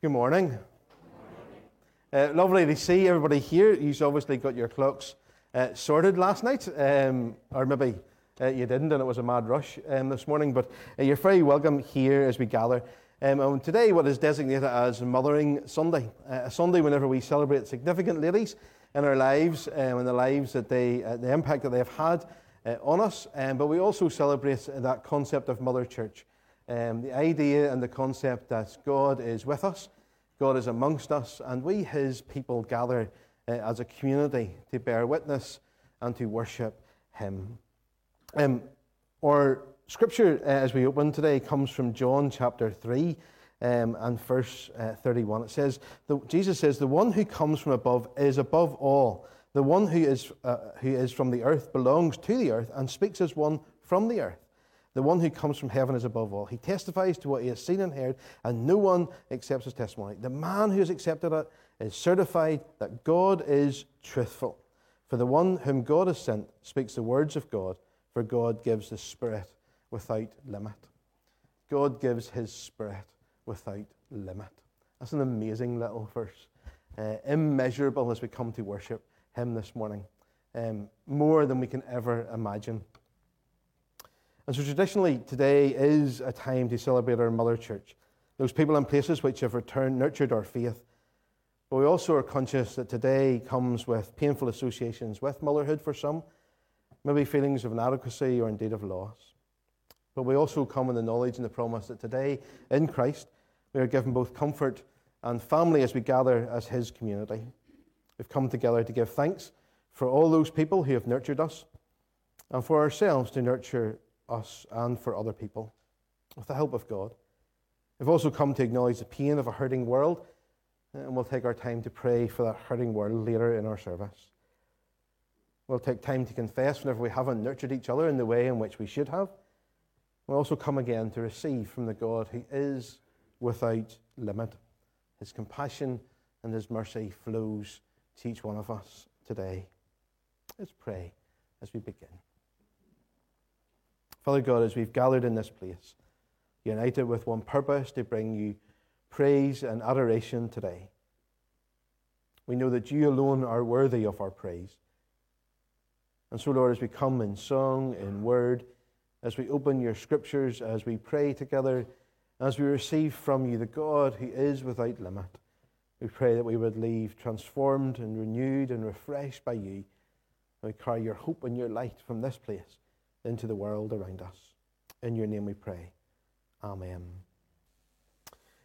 Good morning. Uh, lovely to see everybody here. You've obviously got your clocks uh, sorted last night, um, or maybe uh, you didn't, and it was a mad rush um, this morning. But uh, you're very welcome here as we gather. Um, and today, what is designated as Mothering Sunday, uh, a Sunday whenever we celebrate significant ladies in our lives um, and the lives that they, uh, the impact that they have had on us. Um, but we also celebrate that concept of Mother Church. Um, the idea and the concept that God is with us, God is amongst us, and we, His people, gather uh, as a community to bear witness and to worship Him. Um, our scripture, uh, as we open today, comes from John chapter 3 um, and verse uh, 31. It says, the, Jesus says, The one who comes from above is above all. The one who is, uh, who is from the earth belongs to the earth and speaks as one from the earth. The one who comes from heaven is above all. He testifies to what he has seen and heard, and no one accepts his testimony. The man who has accepted it is certified that God is truthful. For the one whom God has sent speaks the words of God, for God gives the Spirit without limit. God gives his Spirit without limit. That's an amazing little verse. Uh, immeasurable as we come to worship him this morning. Um, more than we can ever imagine. And so, traditionally, today is a time to celebrate our mother church, those people and places which have returned, nurtured our faith. But we also are conscious that today comes with painful associations with motherhood for some, maybe feelings of inadequacy or indeed of loss. But we also come in the knowledge and the promise that today, in Christ, we are given both comfort and family as we gather as His community. We've come together to give thanks for all those people who have nurtured us and for ourselves to nurture us and for other people with the help of God. We've also come to acknowledge the pain of a hurting world, and we'll take our time to pray for that hurting world later in our service. We'll take time to confess whenever we haven't nurtured each other in the way in which we should have. We'll also come again to receive from the God who is without limit. His compassion and His mercy flows to each one of us today. Let's pray as we begin. Father God, as we've gathered in this place, united with one purpose to bring you praise and adoration today, we know that you alone are worthy of our praise. And so, Lord, as we come in song, in word, as we open your scriptures, as we pray together, as we receive from you the God who is without limit, we pray that we would leave transformed and renewed and refreshed by you. We carry your hope and your light from this place into the world around us. In your name we pray. Amen.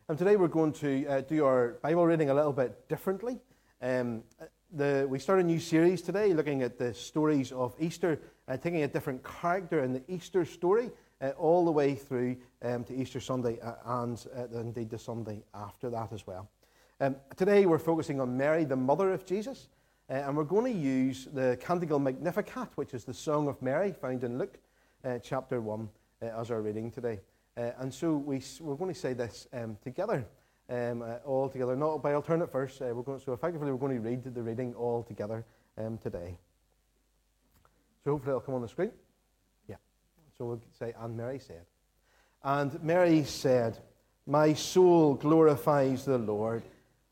And today we're going to uh, do our Bible reading a little bit differently. Um, the, we start a new series today looking at the stories of Easter, uh, taking a different character in the Easter story uh, all the way through um, to Easter Sunday uh, and uh, indeed the Sunday after that as well. Um, today we're focusing on Mary, the mother of Jesus. Uh, and we're going to use the Canticle Magnificat, which is the Song of Mary found in Luke uh, chapter 1 uh, as our reading today. Uh, and so we, we're going to say this um, together, um, uh, all together, not by alternate verse. Uh, we're going, so effectively, we're going to read the reading all together um, today. So hopefully it'll come on the screen. Yeah. So we'll say, and Mary said. And Mary said, My soul glorifies the Lord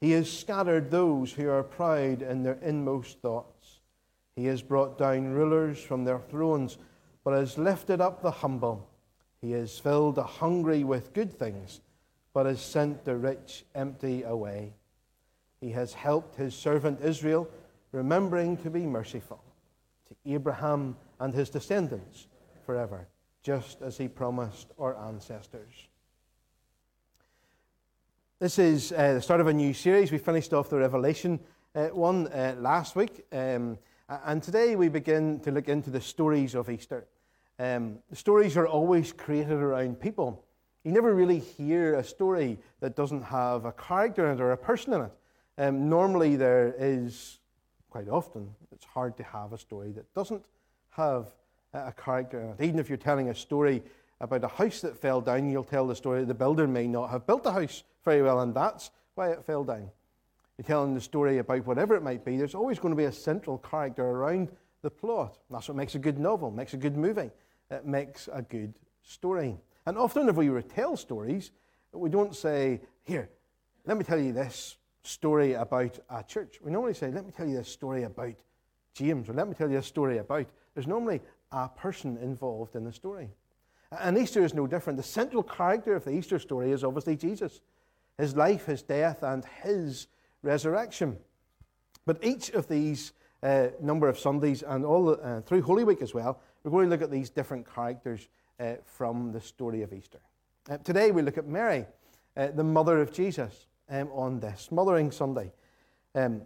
He has scattered those who are proud in their inmost thoughts. He has brought down rulers from their thrones, but has lifted up the humble. He has filled the hungry with good things, but has sent the rich empty away. He has helped his servant Israel, remembering to be merciful to Abraham and his descendants forever, just as he promised our ancestors. This is uh, the start of a new series. We finished off the Revelation uh, one uh, last week, um, and today we begin to look into the stories of Easter. Um, the stories are always created around people. You never really hear a story that doesn't have a character in it or a person in it. Um, normally, there is, quite often, it's hard to have a story that doesn't have a character in it. Even if you're telling a story about a house that fell down, you'll tell the story the builder may not have built the house very well, and that's why it fell down. You're telling the story about whatever it might be, there's always going to be a central character around the plot. That's what makes a good novel, makes a good movie, it makes a good story. And often, if we retell stories, we don't say, Here, let me tell you this story about a church. We normally say, Let me tell you this story about James, or let me tell you a story about. There's normally a person involved in the story. And Easter is no different. The central character of the Easter story is obviously Jesus his life, his death, and his resurrection. But each of these uh, number of Sundays and all uh, through Holy Week as well, we're going to look at these different characters uh, from the story of Easter. Uh, today we look at Mary, uh, the mother of Jesus, um, on this Mothering Sunday. Um,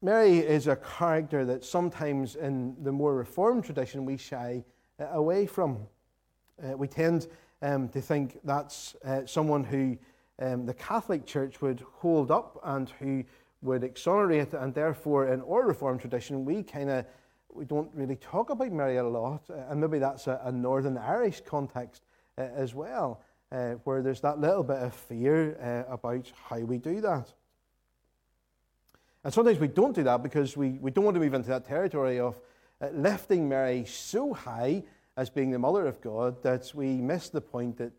Mary is a character that sometimes in the more Reformed tradition we shy uh, away from. we tend um, to think that's someone who um, the Catholic Church would hold up and who would exonerate, and therefore, in our Reformed tradition, we kind of we don't really talk about Mary a lot, uh, and maybe that's a, a Northern Irish context uh, as well, uh, where there's that little bit of fear uh, about how we do that. And sometimes we don't do that because we, we don't want to move into that territory of uh, lifting Mary so high as being the mother of God that we miss the point that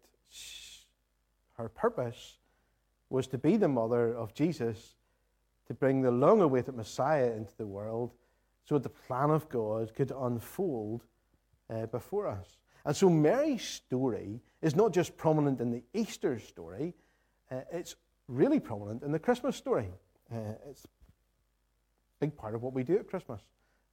her purpose was to be the mother of Jesus, to bring the long awaited Messiah into the world so that the plan of God could unfold uh, before us. And so Mary's story is not just prominent in the Easter story, uh, it's really prominent in the Christmas story. Uh, it's a big part of what we do at Christmas.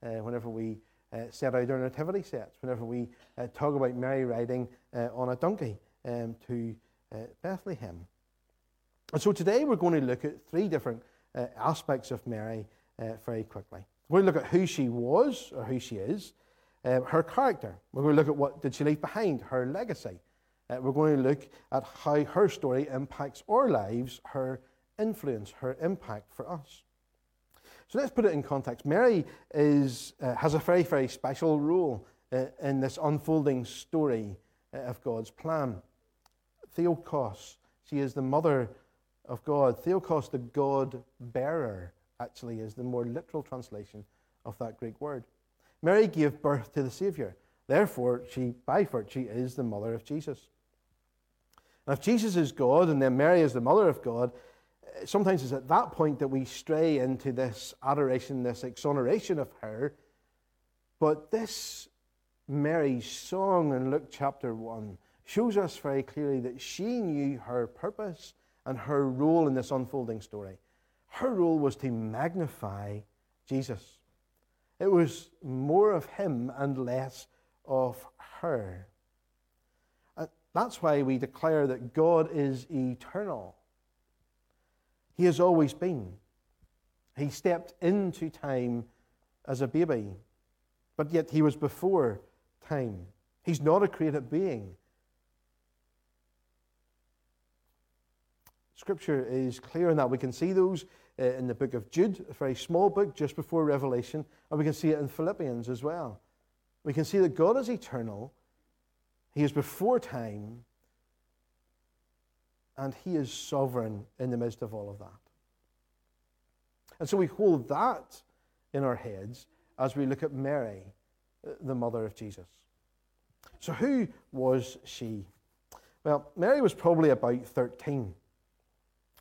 Uh, whenever we uh, set out our nativity sets, whenever we uh, talk about Mary riding on a donkey um, to uh, Bethlehem. And so today we're going to look at three different uh, aspects of Mary uh, very quickly. We're going to look at who she was or who she is, uh, her character. We're going to look at what did she leave behind, her legacy. Uh, we're going to look at how her story impacts our lives, her influence, her impact for us. So let's put it in context. Mary is, uh, has a very, very special role in this unfolding story of God's plan. Theotokos. She is the mother of God. Theotokos, the God bearer, actually is the more literal translation of that Greek word. Mary gave birth to the Savior. Therefore, she, by virtue, is the mother of Jesus. And if Jesus is God and then Mary is the mother of God, sometimes it's at that point that we stray into this adoration, this exoneration of her. But this Mary's song in Luke chapter 1 shows us very clearly that she knew her purpose and her role in this unfolding story. Her role was to magnify Jesus. It was more of him and less of her. That's why we declare that God is eternal. He has always been. He stepped into time as a baby, but yet he was before time. He's not a created being. Scripture is clear in that. We can see those uh, in the book of Jude, a very small book just before Revelation, and we can see it in Philippians as well. We can see that God is eternal, He is before time, and He is sovereign in the midst of all of that. And so we hold that in our heads as we look at Mary, the mother of Jesus. So, who was she? Well, Mary was probably about 13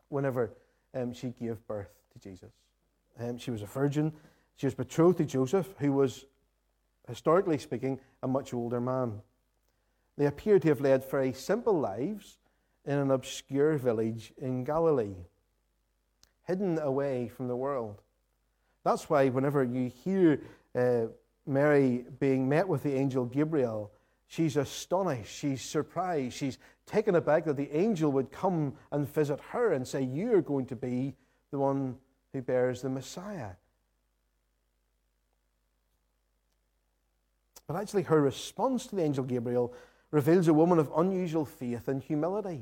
whenever um, she gave birth to Jesus. Um, she was a virgin. She was betrothed to Joseph, who was, historically speaking, a much older man. They appear to have led very simple lives in an obscure village in Galilee, hidden away from the world. That's why, whenever you hear uh, Mary being met with the angel Gabriel, she's astonished, she's surprised, she's taken aback that the angel would come and visit her and say, You are going to be the one who bears the Messiah. But actually, her response to the angel Gabriel reveals a woman of unusual faith and humility.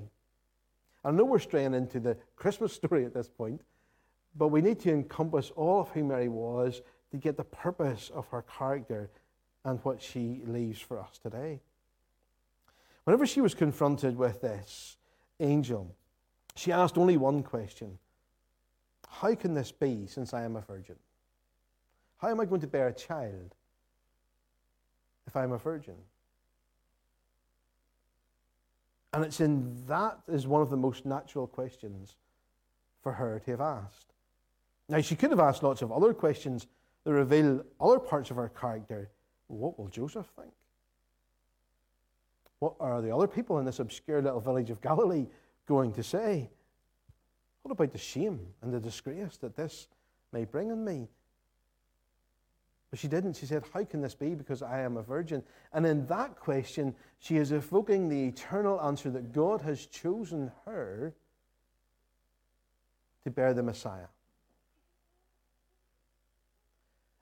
I know we're straying into the Christmas story at this point, but we need to encompass all of who Mary was to get the purpose of her character and what she leaves for us today. Whenever she was confronted with this angel, she asked only one question How can this be since I am a virgin? How am I going to bear a child if I am a virgin? And it's in that is one of the most natural questions for her to have asked. Now, she could have asked lots of other questions that reveal other parts of her character. What will Joseph think? What are the other people in this obscure little village of Galilee going to say? What about the shame and the disgrace that this may bring on me? But she didn't. She said, How can this be? Because I am a virgin. And in that question, she is evoking the eternal answer that God has chosen her to bear the Messiah.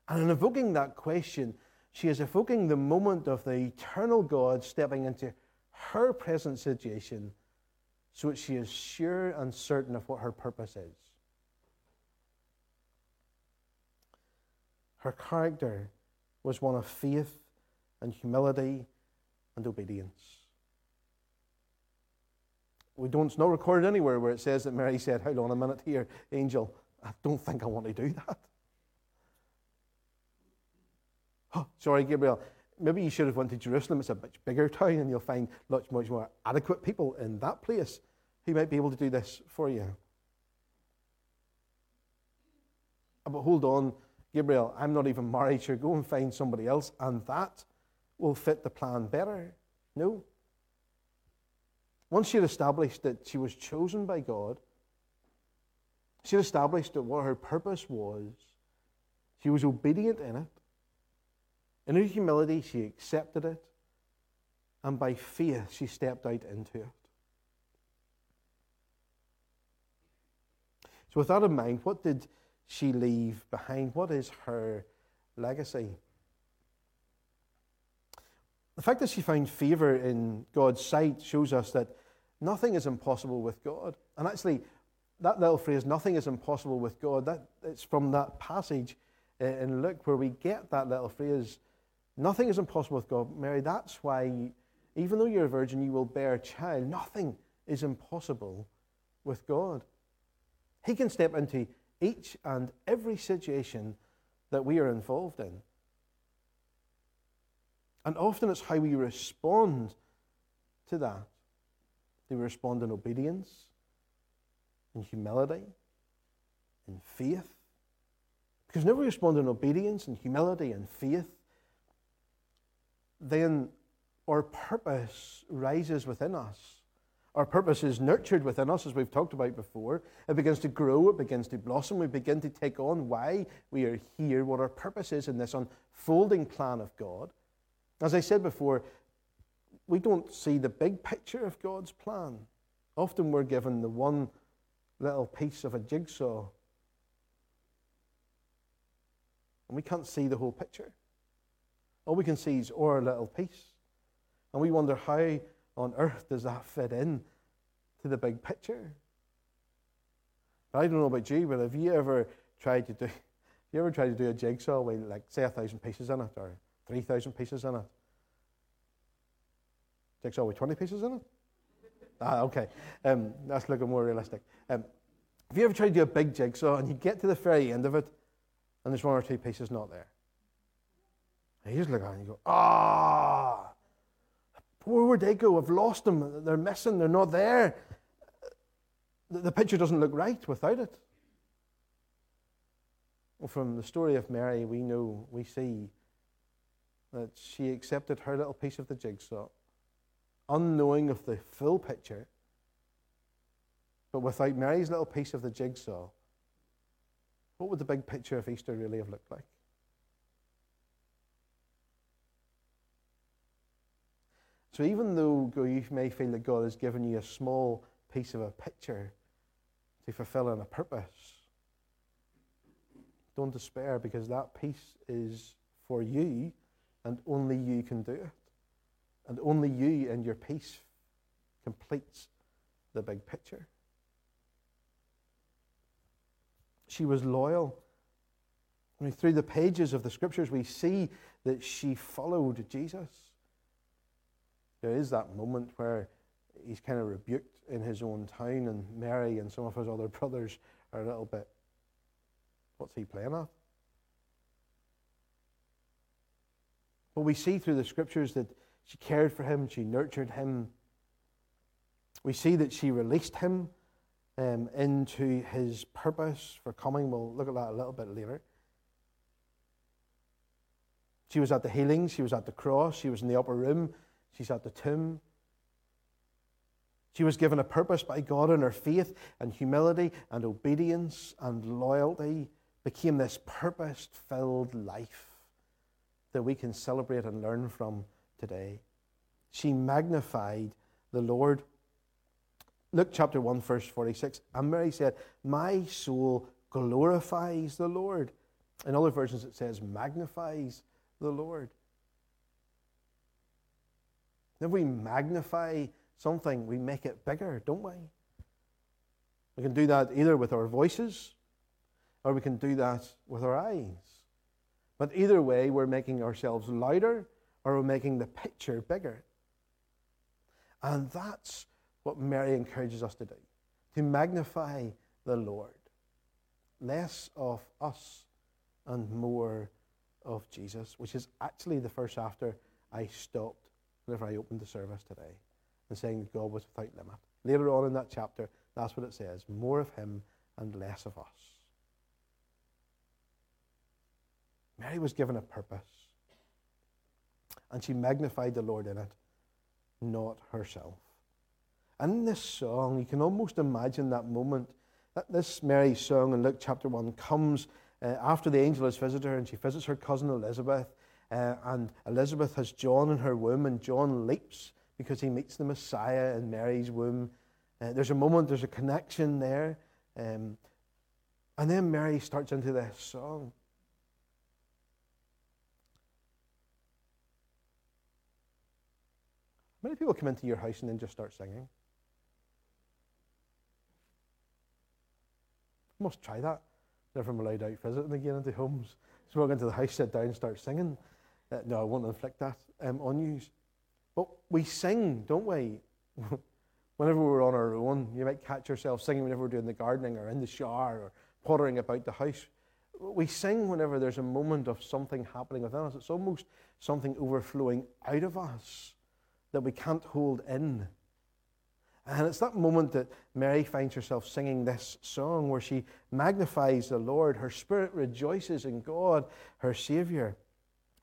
And in evoking that question, she is evoking the moment of the eternal God stepping into her present situation so that she is sure and certain of what her purpose is. Her character was one of faith and humility and obedience. We don't, it's not recorded anywhere where it says that Mary said, Hold on a minute here, angel, I don't think I want to do that. Oh, sorry, Gabriel. Maybe you should have went to Jerusalem. It's a much bigger town, and you'll find much, much more adequate people in that place who might be able to do this for you. But hold on, Gabriel, I'm not even married. Sure, go and find somebody else, and that will fit the plan better. No. Once she had established that she was chosen by God, she had established that what her purpose was, she was obedient in it. In her humility, she accepted it, and by faith, she stepped out into it. So, with that in mind, what did she leave behind? What is her legacy? The fact that she found favour in God's sight shows us that nothing is impossible with God. And actually, that little phrase, nothing is impossible with God, that, it's from that passage in Luke where we get that little phrase, nothing is impossible with God. Mary, that's why, even though you're a virgin, you will bear a child. Nothing is impossible with God. He can step into each and every situation that we are involved in. And often it's how we respond to that. Do we respond in obedience, in humility, in faith? Because whenever we respond in obedience and humility and faith, then our purpose rises within us our purpose is nurtured within us, as we've talked about before. It begins to grow, it begins to blossom. We begin to take on why we are here, what our purpose is in this unfolding plan of God. As I said before, we don't see the big picture of God's plan. Often we're given the one little piece of a jigsaw, and we can't see the whole picture. All we can see is our little piece. And we wonder how on earth does that fit in to the big picture? I don't know about you, but have you ever tried to do you ever tried to do a jigsaw with like say a thousand pieces in it or three thousand pieces in it? Jigsaw with twenty pieces in it? ah, okay. Um, that's looking more realistic. Um, have you ever tried to do a big jigsaw and you get to the very end of it and there's one or two pieces not there? And you just look at it and you go, ah, where would they go? I've lost them. They're missing. They're not there. The picture doesn't look right without it. Well, from the story of Mary, we know, we see that she accepted her little piece of the jigsaw, unknowing of the full picture. But without Mary's little piece of the jigsaw, what would the big picture of Easter really have looked like? So even though you may feel that God has given you a small piece of a picture to fulfill in a purpose, don't despair because that piece is for you and only you can do it. And only you and your piece completes the big picture. She was loyal. I mean, through the pages of the scriptures, we see that she followed Jesus. There is that moment where he's kind of rebuked in his own town, and Mary and some of his other brothers are a little bit, what's he playing at? But we see through the scriptures that she cared for him, she nurtured him. We see that she released him um, into his purpose for coming. We'll look at that a little bit later. She was at the healing, she was at the cross, she was in the upper room, she's at the tomb. She was given a purpose by God, and her faith and humility and obedience and loyalty became this purpose filled life that we can celebrate and learn from today. She magnified the Lord. Luke chapter 1, verse 46. And Mary said, My soul glorifies the Lord. In other versions, it says, magnifies the Lord. If we magnify something, we make it bigger, don't we? We can do that either with our voices or we can do that with our eyes. But either way, we're making ourselves louder or we're making the picture bigger. And that's what Mary encourages us to do to magnify the Lord. Less of us and more of Jesus, which is actually the first after I stopped whenever I opened the service today and saying that God was without limit. Later on in that chapter, that's what it says more of Him and less of us. Mary was given a purpose, and she magnified the Lord in it, not herself. And in this song, you can almost imagine that moment that this Mary song in Luke chapter 1 comes uh, after the angel has visited her and she visits her cousin Elizabeth. Uh, and Elizabeth has John in her womb, and John leaps because he meets the Messiah in Mary's womb. Uh, there's a moment, there's a connection there. Um, and then Mary starts into this song. Many people come into your house and then just start singing. Must try that. Never allowed out visiting again into homes. Just walk into the house, sit down, start singing. Uh, no, I won't inflict that um, on you. But we sing, don't we? whenever we're on our own, you might catch yourself singing whenever we're doing the gardening or in the shower or pottering about the house. We sing whenever there's a moment of something happening within us. It's almost something overflowing out of us that we can't hold in. And it's that moment that Mary finds herself singing this song where she magnifies the Lord. Her spirit rejoices in God, her Savior.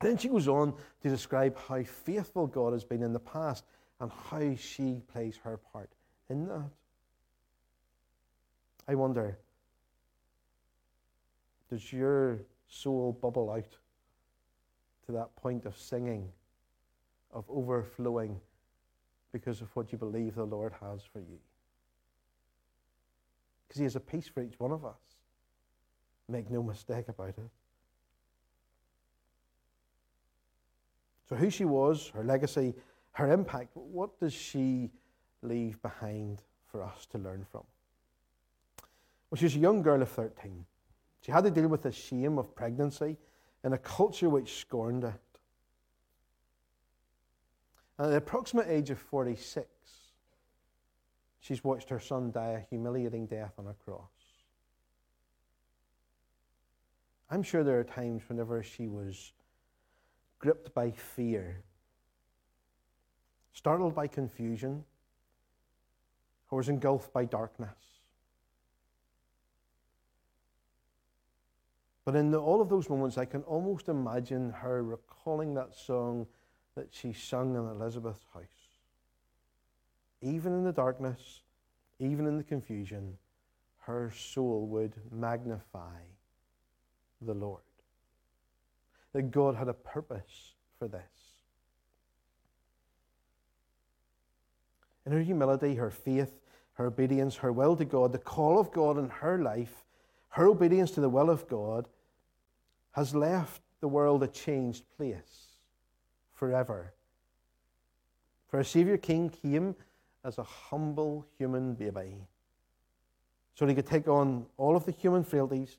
Then she goes on to describe how faithful God has been in the past and how she plays her part in that. I wonder, does your soul bubble out to that point of singing, of overflowing because of what you believe the Lord has for you? Because He has a piece for each one of us. Make no mistake about it. So, who she was, her legacy, her impact, what does she leave behind for us to learn from? Well, she was a young girl of 13. She had to deal with the shame of pregnancy in a culture which scorned it. And at the approximate age of 46, she's watched her son die a humiliating death on a cross. I'm sure there are times whenever she was gripped by fear, startled by confusion, or was engulfed by darkness. But in the, all of those moments, I can almost imagine her recalling that song that she sung in Elizabeth's house. Even in the darkness, even in the confusion, her soul would magnify the Lord that God had a purpose for this. In her humility, her faith, her obedience, her will to God, the call of God in her life, her obedience to the will of God, has left the world a changed place forever. For a Savior King came as a humble human baby so he could take on all of the human frailties,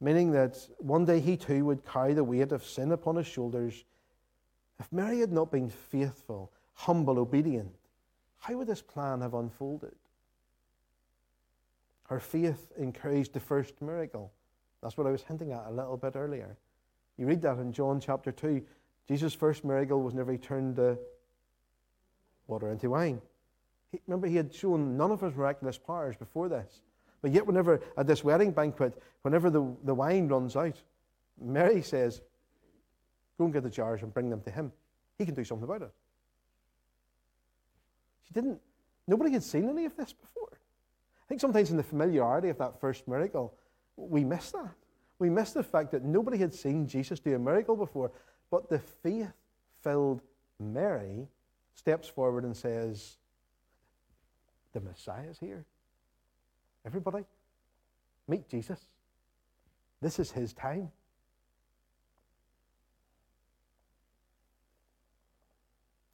meaning that one day he too would carry the weight of sin upon his shoulders. If Mary had not been faithful, humble, obedient, how would this plan have unfolded? Her faith encouraged the first miracle. That's what I was hinting at a little bit earlier. You read that in John chapter 2. Jesus' first miracle was whenever he turned the water into wine. He, remember, he had shown none of his miraculous powers before this. But yet, whenever at this wedding banquet, whenever the, the wine runs out, Mary says, Go and get the jars and bring them to him. He can do something about it. She didn't, nobody had seen any of this before. I think sometimes in the familiarity of that first miracle, we miss that. We miss the fact that nobody had seen Jesus do a miracle before, but the faith filled Mary steps forward and says, The Messiah is here. Everybody, meet Jesus. This is his time.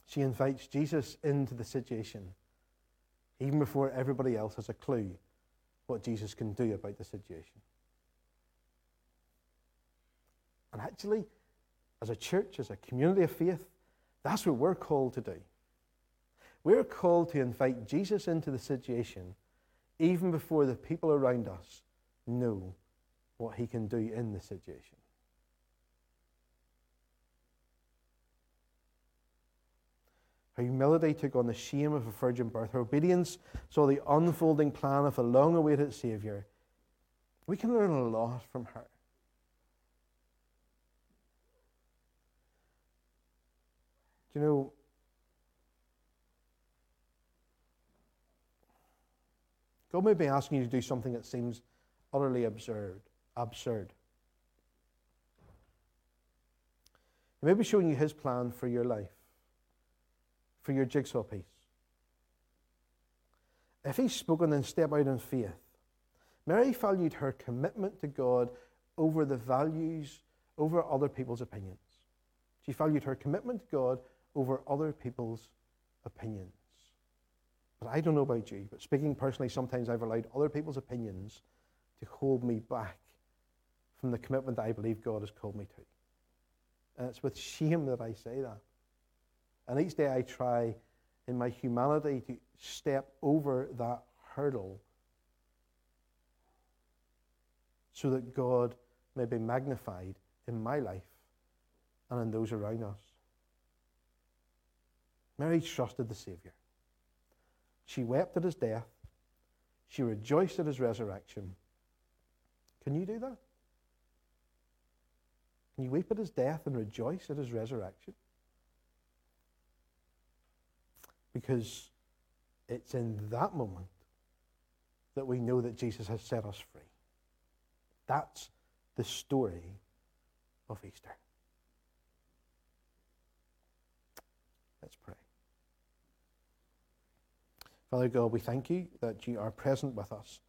She invites Jesus into the situation, even before everybody else has a clue what Jesus can do about the situation. And actually, as a church, as a community of faith, that's what we're called to do. We're called to invite Jesus into the situation even before the people around us know what he can do in the situation. Her humility took on the shame of a virgin birth. Her obedience saw the unfolding plan of a long awaited Saviour. We can learn a lot from her. Do you know, God may be asking you to do something that seems utterly absurd. Absurd. He may be showing you his plan for your life, for your jigsaw piece. If he's spoken, then step out in faith. Mary valued her commitment to God over the values, over other people's opinions. She valued her commitment to God over other people's opinions. But I don't know about you, but speaking personally, sometimes I've allowed other people's opinions to hold me back from the commitment that I believe God has called me to. And it's with shame that I say that. And each day I try in my humanity to step over that hurdle so that God may be magnified in my life and in those around us. Mary trusted the Savior. She wept at his death. She rejoiced at his resurrection. Can you do that? Can you weep at his death and rejoice at his resurrection? Because it's in that moment that we know that Jesus has set us free. That's the story of Easter. Let's pray. Father God, we thank you that you are present with us,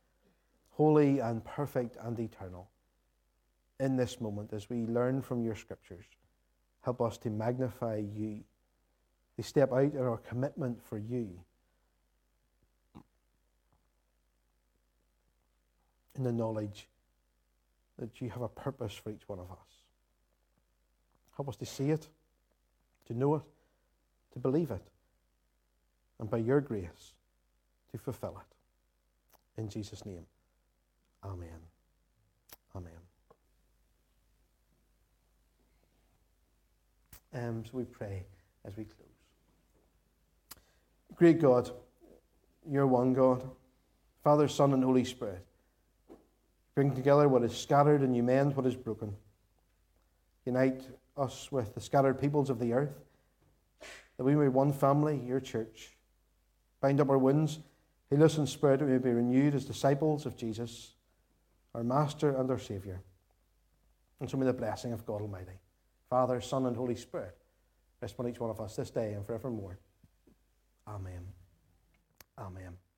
holy and perfect and eternal, in this moment as we learn from your scriptures. Help us to magnify you, to step out in our commitment for you. In the knowledge that you have a purpose for each one of us. Help us to see it, to know it, to believe it, and by your grace, to fulfill it. In Jesus' name, Amen. Amen. Um, so we pray as we close. Great God, you're one God, Father, Son, and Holy Spirit. Bring together what is scattered and you mend what is broken. Unite us with the scattered peoples of the earth, that we may be one family, your church. Bind up our wounds Us in spirit that we may be renewed as disciples of Jesus, our Master and our Saviour. And so may the blessing of God Almighty, Father, Son, and Holy Spirit rest upon each one of us this day and forevermore. Amen. Amen.